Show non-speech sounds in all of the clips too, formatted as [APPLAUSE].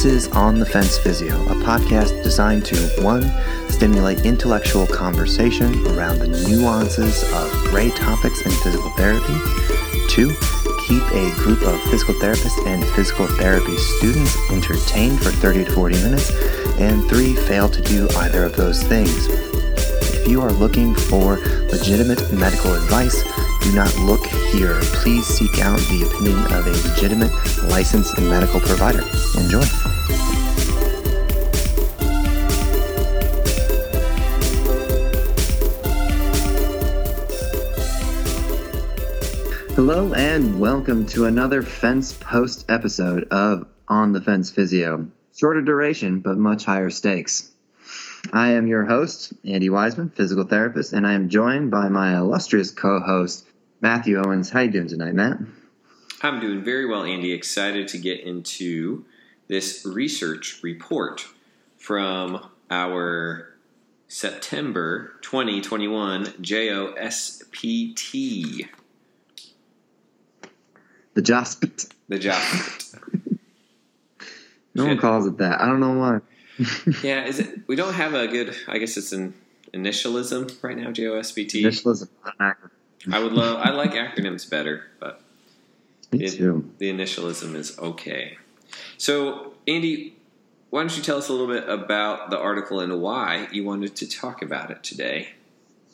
This is On the Fence Physio, a podcast designed to 1. stimulate intellectual conversation around the nuances of gray topics in physical therapy, 2. keep a group of physical therapists and physical therapy students entertained for 30 to 40 minutes, and 3. fail to do either of those things. If you are looking for legitimate medical advice, do not look here. Please seek out the opinion of a legitimate licensed medical provider. Enjoy. Hello and welcome to another Fence Post episode of On the Fence Physio. Shorter duration, but much higher stakes. I am your host, Andy Wiseman, physical therapist, and I am joined by my illustrious co-host, Matthew Owens. How you doing tonight, Matt? I'm doing very well, Andy. Excited to get into this research report from our September 2021 JOSPT. The JOSPT. The JOSPT. [LAUGHS] no one calls it that. I don't know why. [LAUGHS] yeah, is it? We don't have a good. I guess it's an initialism right now. JOSPT. Initialism. I would love. I like acronyms better, but Me it, too. the initialism is okay. So, Andy, why don't you tell us a little bit about the article and why you wanted to talk about it today?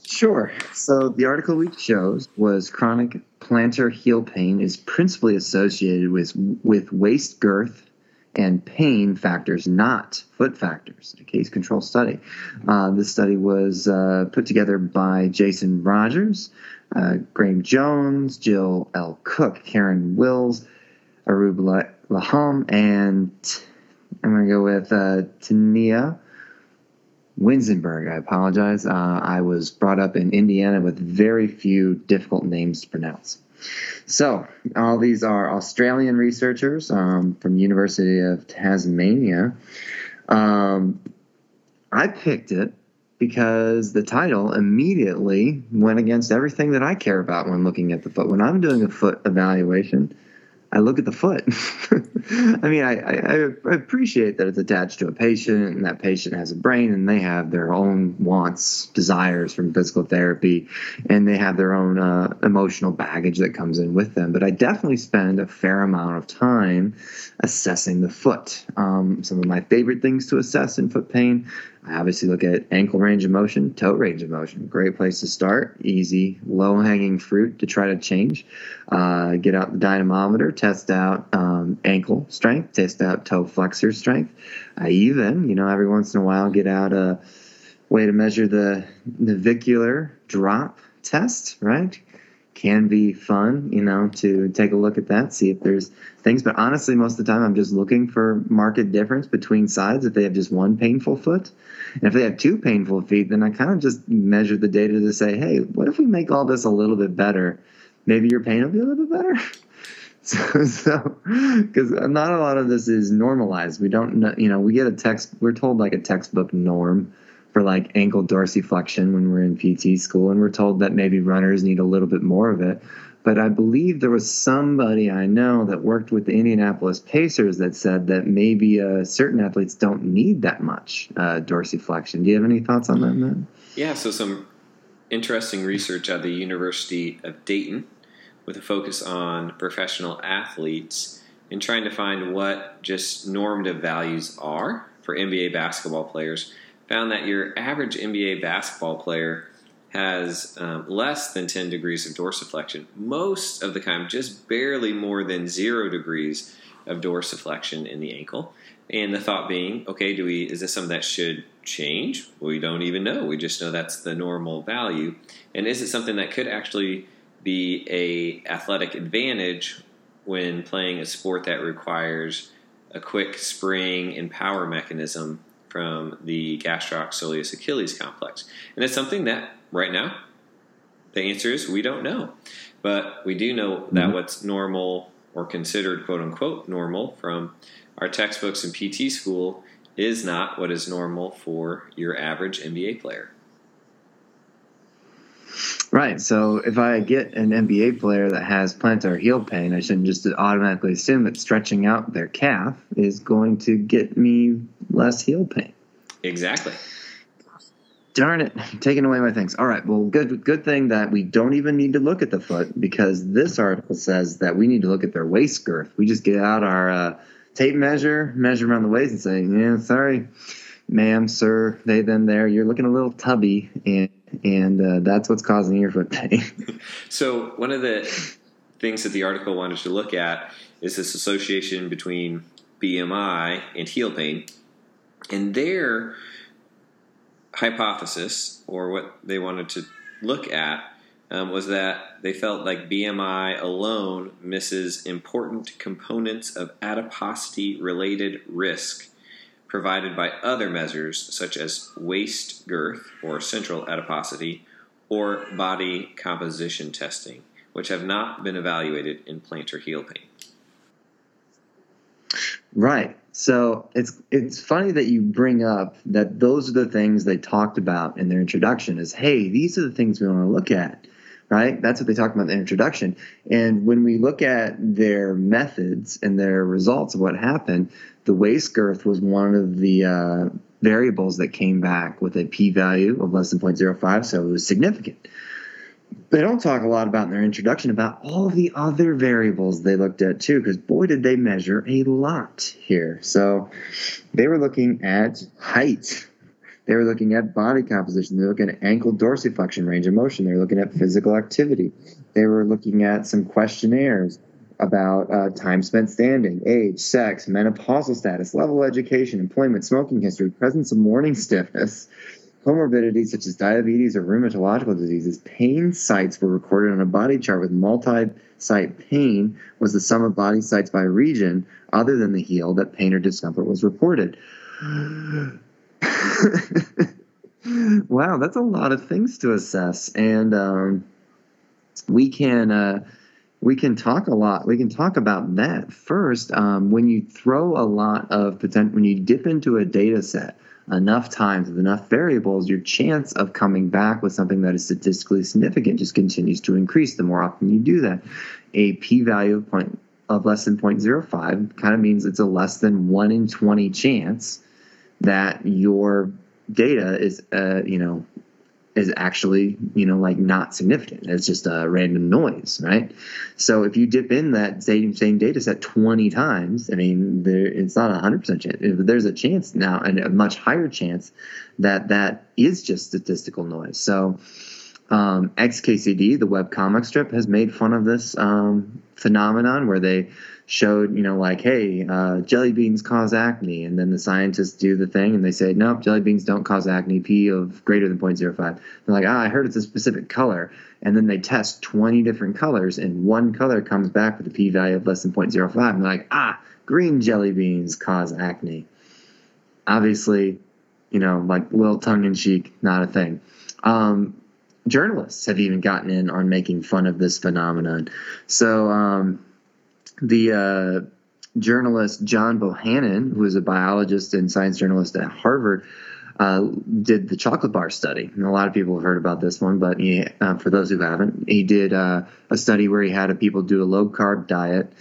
Sure. So the article we chose was chronic plantar heel pain is principally associated with with waist girth and pain factors, not foot factors. A case control study. Uh, this study was uh, put together by Jason Rogers, uh, Graeme Jones, Jill L. Cook, Karen Wills, Aroub Lahham, and I'm going to go with uh, Tania Winzenberg. I apologize. Uh, I was brought up in Indiana with very few difficult names to pronounce. So, all these are Australian researchers um, from University of Tasmania. Um, I picked it because the title immediately went against everything that I care about when looking at the foot. When I'm doing a foot evaluation, I look at the foot. [LAUGHS] I mean, I, I, I, appreciate that it's attached to a patient and that patient has a brain and they have their own wants, desires from physical therapy, and they have their own uh, emotional baggage that comes in with them. But I definitely spend a fair amount of time assessing the foot. Um, some of my favorite things to assess in foot pain I obviously look at ankle range of motion, toe range of motion. Great place to start. Easy, low hanging fruit to try to change. Uh, get out the dynamometer, test out um, ankle strength, test out toe flexor strength. I even, you know, every once in a while get out a way to measure the navicular drop test, right? Can be fun, you know, to take a look at that, see if there's things. But honestly, most of the time, I'm just looking for market difference between sides. If they have just one painful foot, and if they have two painful feet, then I kind of just measure the data to say, hey, what if we make all this a little bit better? Maybe your pain will be a little bit better. [LAUGHS] So, because so, not a lot of this is normalized. We don't know, you know, we get a text, we're told like a textbook norm for like ankle dorsiflexion when we're in PT school, and we're told that maybe runners need a little bit more of it. But I believe there was somebody I know that worked with the Indianapolis Pacers that said that maybe uh, certain athletes don't need that much uh, dorsiflexion. Do you have any thoughts on that, Matt? Yeah, so some interesting research at the University of Dayton with a focus on professional athletes and trying to find what just normative values are for NBA basketball players found that your average NBA basketball player has um, less than 10 degrees of dorsiflexion. Most of the time, just barely more than zero degrees of dorsiflexion in the ankle. And the thought being, okay, do we is this something that should change? We don't even know. We just know that's the normal value. And is it something that could actually be a athletic advantage when playing a sport that requires a quick spring and power mechanism from the gastrocsoleus Achilles complex. And it's something that right now, the answer is we don't know. But we do know that mm-hmm. what's normal or considered quote unquote normal from our textbooks in PT school is not what is normal for your average NBA player. Right. So if I get an NBA player that has plantar heel pain, I shouldn't just automatically assume that stretching out their calf is going to get me less heel pain. Exactly. Darn it, taking away my things. All right, well, good good thing that we don't even need to look at the foot because this article says that we need to look at their waist girth. We just get out our uh, tape measure, measure around the waist, and say, "Yeah, sorry, ma'am, sir, they, them, there. You're looking a little tubby, and and uh, that's what's causing your foot pain." [LAUGHS] so one of the things that the article wanted to look at is this association between BMI and heel pain, and their hypothesis, or what they wanted to look at, um, was that they felt like BMI alone misses important components of adiposity related risk provided by other measures such as waist girth or central adiposity or body composition testing, which have not been evaluated in plantar heel pain. Right. So it's it's funny that you bring up that those are the things they talked about in their introduction is hey, these are the things we want to look at. Right? That's what they talked about in the introduction. And when we look at their methods and their results of what happened, the waist girth was one of the uh, variables that came back with a p value of less than 0.05, so it was significant they don't talk a lot about in their introduction about all the other variables they looked at too, because boy, did they measure a lot here. So they were looking at height. They were looking at body composition. They were looking at ankle dorsiflexion, range of motion. They were looking at physical activity. They were looking at some questionnaires about uh, time spent standing, age, sex, menopausal status, level of education, employment, smoking history, presence of morning stiffness comorbidities such as diabetes or rheumatological diseases, pain sites were recorded on a body chart with multi-site pain was the sum of body sites by region other than the heel that pain or discomfort was reported. [LAUGHS] wow, that's a lot of things to assess, and um, we can uh, we can talk a lot. We can talk about that first. Um, when you throw a lot of potential, when you dip into a data set enough times with enough variables, your chance of coming back with something that is statistically significant just continues to increase the more often you do that. A p value of, point, of less than 0.05 kind of means it's a less than 1 in 20 chance that your data is, uh, you know, is actually you know like not significant. It's just a random noise right? So if you dip in that same same data set 20 times i mean there, it's not a 100% chance there's a chance now and a much higher chance that that is just statistical noise. So um, xkcd the web comic strip has made fun of this um, phenomenon where they showed, you know, like, hey, uh, jelly beans cause acne. And then the scientists do the thing and they say, nope, jelly beans don't cause acne, P of greater than 0.05. They're like, ah, I heard it's a specific color. And then they test 20 different colors and one color comes back with a P value of less than 0.05. And they're like, ah, green jelly beans cause acne. Obviously, you know, like little tongue in cheek, not a thing. Um, journalists have even gotten in on making fun of this phenomenon. So, um, the uh, journalist John Bohannon, who is a biologist and science journalist at Harvard, uh, did the chocolate bar study. And a lot of people have heard about this one, but he, uh, for those who haven't, he did uh, a study where he had people do a low carb diet,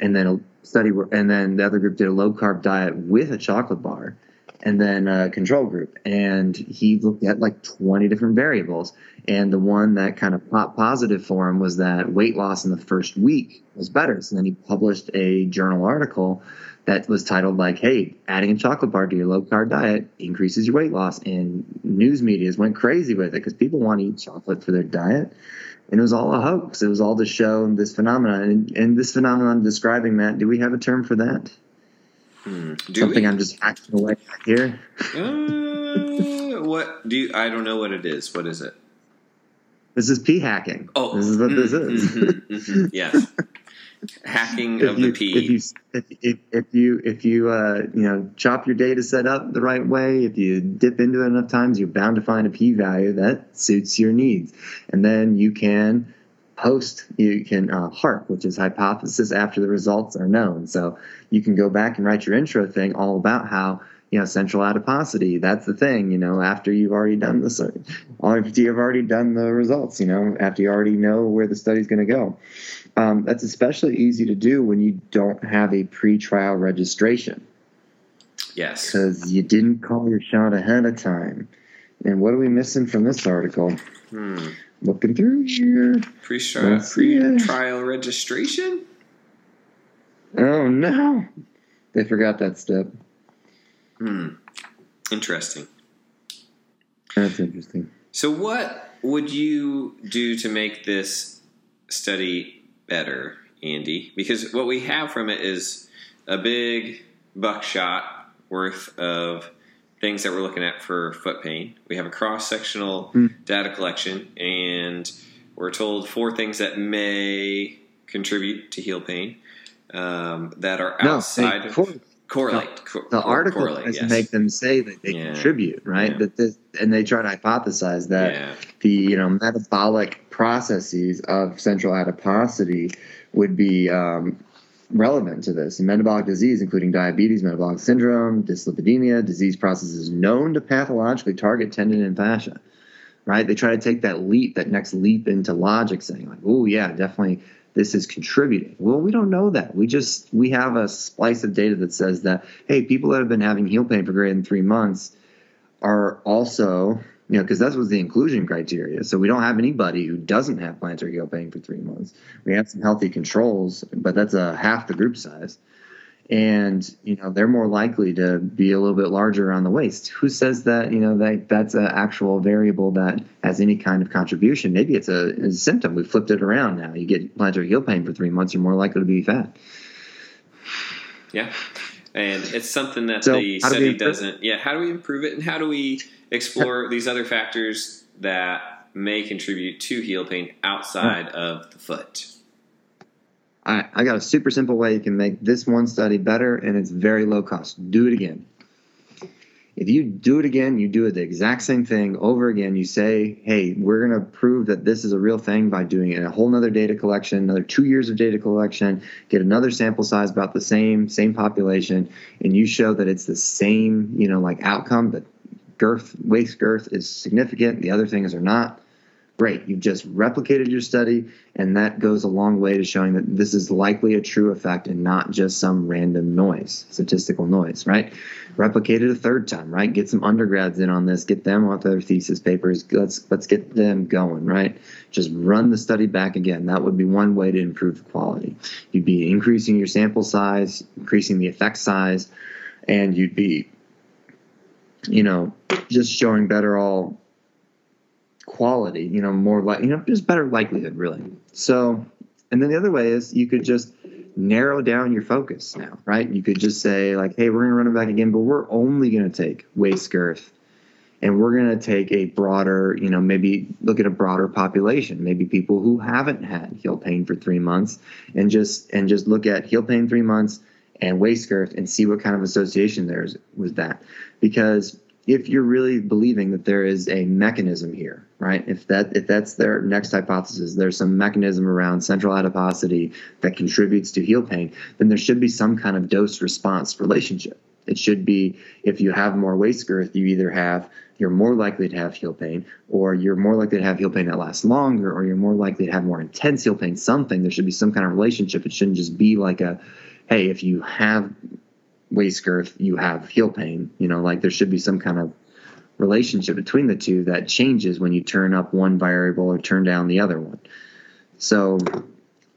and then a study where, and then the other group did a low carb diet with a chocolate bar, and then a control group. And he looked at like 20 different variables. And the one that kind of popped positive for him was that weight loss in the first week was better. So then he published a journal article that was titled like, "Hey, adding a chocolate bar to your low carb diet increases your weight loss." And news media's went crazy with it because people want to eat chocolate for their diet, and it was all a hoax. It was all to show this phenomenon. And, and this phenomenon describing that, do we have a term for that? Hmm. Something we? I'm just hacking away at here. uh, what do you? I don't know what it is. What is it? This is p hacking. Oh, this is what this mm-hmm, is. [LAUGHS] Mm-hmm, mm-hmm, yes, hacking of you, the p. If you if, if you if you uh, you know chop your data set up the right way, if you dip into it enough times, you're bound to find a p value that suits your needs, and then you can post you can uh, HARK, which is hypothesis after the results are known. So you can go back and write your intro thing all about how you know, central adiposity. That's the thing, you know, after you've already done the after you've already done the results, you know, after you already know where the study's going to go. Um, that's especially easy to do when you don't have a pre-trial registration. Yes. Because you didn't call your shot ahead of time. And what are we missing from this article? Hmm. Looking through here. Pre-trial, pre-trial registration? Oh no. They forgot that step. Hmm. Interesting. That's interesting. So, what would you do to make this study better, Andy? Because what we have from it is a big buckshot worth of things that we're looking at for foot pain. We have a cross sectional Hmm. data collection, and we're told four things that may contribute to heel pain um, that are No, outside they of cor- correlate. co- the cor- article correlate, yes. make them say that they Yeah. contribute, right? Yeah. That this, and they try to hypothesize that yeah. the you know metabolic processes of central adiposity would be um, relevant to this. And metabolic disease, including diabetes, metabolic syndrome, dyslipidemia, disease processes known to pathologically target tendon and fascia. Right? They try to take that leap, that next leap into logic, saying like, "Oh yeah, definitely." This is contributing. Well, we don't know that. We just we have a splice of data that says that hey, people that have been having heel pain for greater than three months are also you know, because that was the inclusion criteria. So we don't have anybody who doesn't have plantar heel pain for three months. We have some healthy controls, but that's a half the group size. And you know, they're more likely to be a little bit larger around the waist. Who says that? You know, that that's an actual variable that has any kind of contribution. Maybe it's a, a symptom. We flipped it around now. You get plantar heel pain for three months, you're more likely to be fat. Yeah. And it's something that So, the study doesn't. Yeah, how do we improve it, and how do we explore these other factors that may contribute to heel pain outside of the foot? I, I got a super simple way you can make this one study better, and it's very low cost. Do it again. If you do it again, you do it the exact same thing over again. You say, hey, we're going to prove that this is a real thing by doing a whole nother data collection, another two years of data collection, get another sample size about the same, same population, and you show that it's the same, you know, like outcome, that girth, waist girth is significant, the other things are not. Great. You've just replicated your study, and that goes a long way to showing that this is likely a true effect and not just some random noise, statistical noise, right? Replicate it a third time, right? Get some undergrads in on this, get them with their thesis papers. Let's let's get them going, right? Just run the study back again. That would be one way to improve the quality. You'd be increasing your sample size, increasing the effect size, and you'd be, you know, just showing better all quality, you know, more like, you know, just better likelihood, really. So, and then the other way is you could just narrow down your focus now, right? You could just say, like, hey, we're going to run it back again, but we're only going to take waist girth and we're going to take a broader, you know, maybe look at a broader population, maybe people who haven't had heel pain for three months and just, and just look at heel pain three months and waist girth and see what kind of association there is with that. Because if you're really believing that there is a mechanism here, right? If that if that's their next hypothesis, there's some mechanism around central adiposity that contributes to heel pain, then there should be some kind of dose response relationship. It should be if you have more waist girth, you either have you're more likely to have heel pain, or you're more likely to have heel pain that lasts longer, or you're more likely to have more intense heel pain. Something there should be some kind of relationship. It shouldn't just be like a, hey, if you have waist girth, you have heel pain. You know, like there should be some kind of relationship between the two that changes when you turn up one variable or turn down the other one. So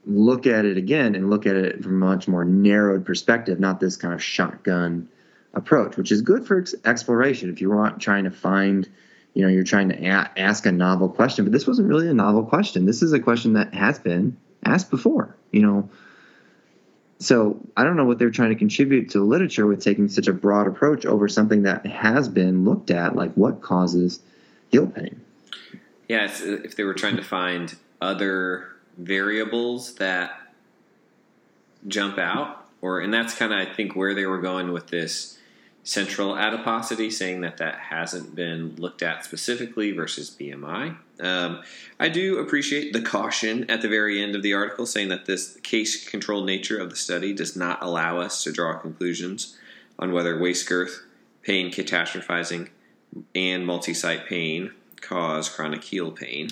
look at it again and look at it from a much more narrowed perspective, not this kind of shotgun approach, which is good for ex- exploration if you're not trying to find, you know, you're trying to a- ask a novel question. But this wasn't really a novel question. This is a question that has been asked before, you know. So I don't know what they're trying to contribute to the literature with taking such a broad approach over something that has been looked at, like what causes heel pain. Yeah, if they were trying to find other variables that jump out, or and that's kind of I think where they were going with this central adiposity, saying that that hasn't been looked at specifically versus BMI. Um, I do appreciate the caution at the very end of the article, saying that this case controlled nature of the study does not allow us to draw conclusions on whether waist girth pain catastrophizing and multi-site pain cause chronic heel pain.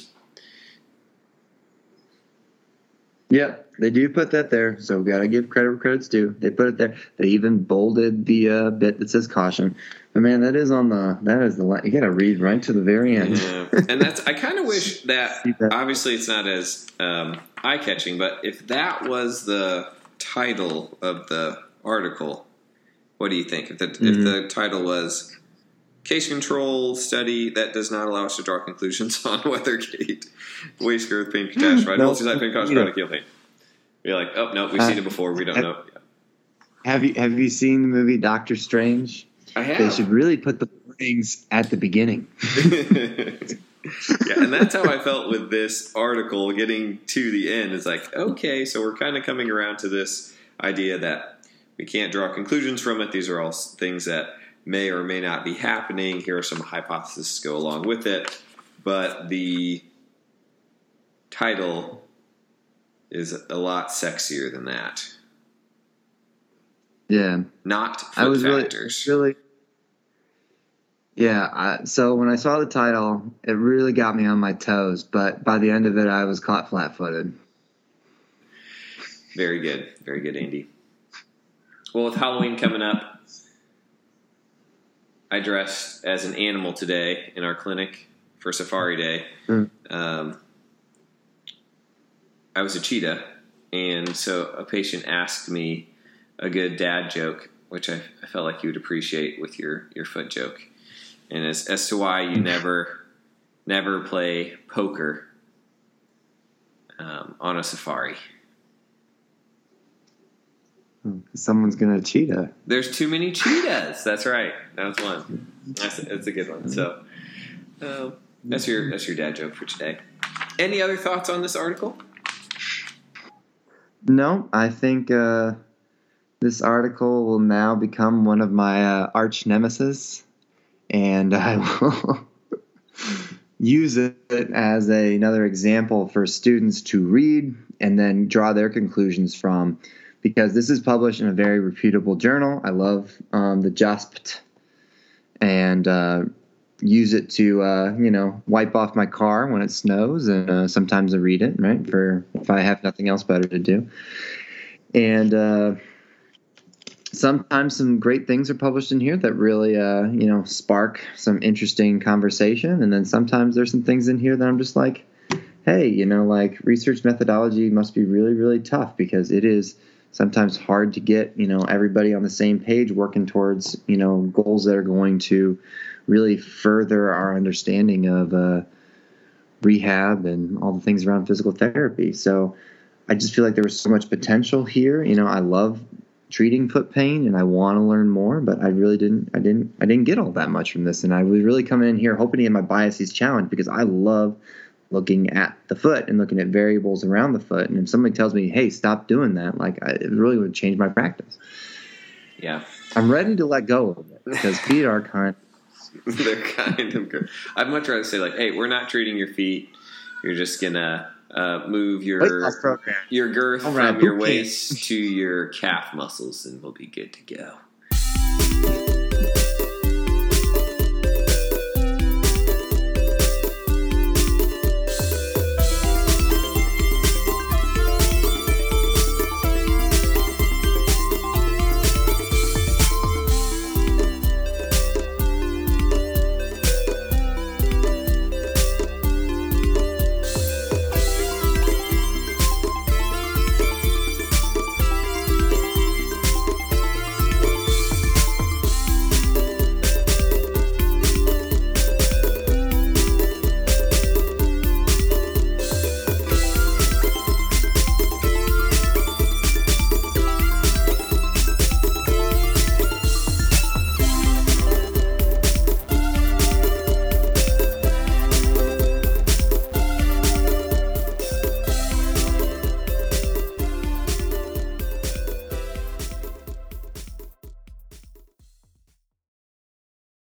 Yep, they do put that there, so we gotta give credit where credit's due. They put it there. They even bolded the uh, bit that says caution. But man, that is on the that is the line. You gotta read right to the very end. Yeah. and that's I kind of wish [LAUGHS] that obviously it's not as um, eye catching, but if that was the title of the article, what do you think? If the mm-hmm. if the title was case control study that does not allow us to draw conclusions [LAUGHS] on whether Weathergate, waist girth pain catastrophe, no, multi-site pain cause chronic heel pain. You're like, oh no, we've uh, seen it before. We don't have, know. Yeah. Have you have you seen the movie Doctor Strange? I have. They should really put the things at the beginning. [LAUGHS] [LAUGHS] yeah, and that's how I felt with this article getting to the end. It's like, okay, so we're kind of coming around to this idea that we can't draw conclusions from it. These are all things that may or may not be happening. Here are some hypotheses to go along with it. But the title is a lot sexier than that. Yeah. Not I was factors. really, really yeah. I, so when I saw the title, it really got me on my toes. But by the end of it, I was caught flat-footed. Very good, very good, Andy. Well, with Halloween coming up, I dressed as an animal today in our clinic for Safari Day. Mm. Um, I was a cheetah, and so a patient asked me a good dad joke, which I, I felt like you would appreciate with your your foot joke, and as as to why you never never play poker um, on a safari. Someone's gonna cheetah. There's too many cheetahs. That's right. That's one. That's a, that's a good one. So uh, that's your that's your dad joke for today. Any other thoughts on this article? No, I think uh, this article will now become one of my uh, arch nemesis, and I will [LAUGHS] use it as a, another example for students to read and then draw their conclusions from because this is published in a very reputable journal. I love um, the JOSPT and uh, use it to uh, you know wipe off my car when it snows, and uh, sometimes I read it right for if I have nothing else better to do. And uh, sometimes some great things are published in here that really uh, you know spark some interesting conversation, and then sometimes there's some things in here that I'm just like, hey, you know, like research methodology must be really really tough because it is sometimes hard to get you know everybody on the same page working towards you know goals that are going to really further our understanding of uh, rehab and all the things around physical therapy. So i just feel like there was so much potential here you know i love treating foot pain and i want to learn more but i really didn't i didn't i didn't get all that much from this. And i was really coming in here hoping to get my biases challenged because i love looking at the foot and looking at variables around the foot. And if somebody tells me, "Hey, stop doing that," like I, it really would change my practice. Yeah, I'm ready to let go of it because [LAUGHS] feet are kind. They're kind of good. I'd much rather say like, "Hey, we're not treating your feet. You're just gonna." Uh, move your your girth from your waist to your calf muscles, and we'll be good to go.